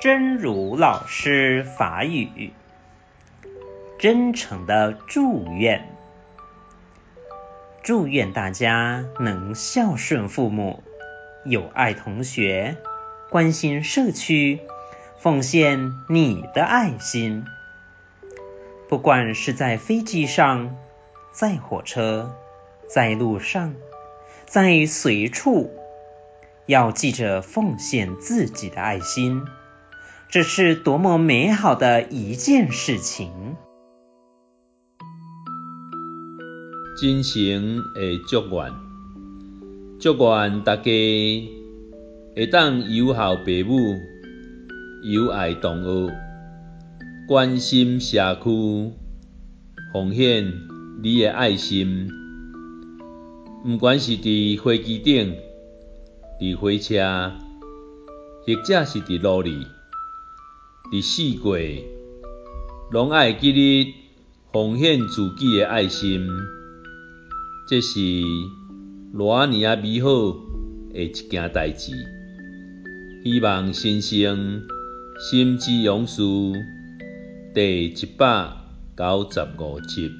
真如老师法语，真诚的祝愿，祝愿大家能孝顺父母，友爱同学，关心社区，奉献你的爱心。不管是在飞机上，在火车，在路上，在随处，要记着奉献自己的爱心。这是多么美好的一件事情！真诚的祝愿，祝愿大家会当友好父母，友爱同学，关心社区，奉献你的爱心。不管是伫飞机顶、伫火车，或者是伫路里。第四季，拢爱记得奉献自己诶爱心，这是偌尔啊美好诶一件代志。希望先生心之勇士第一百九十五集。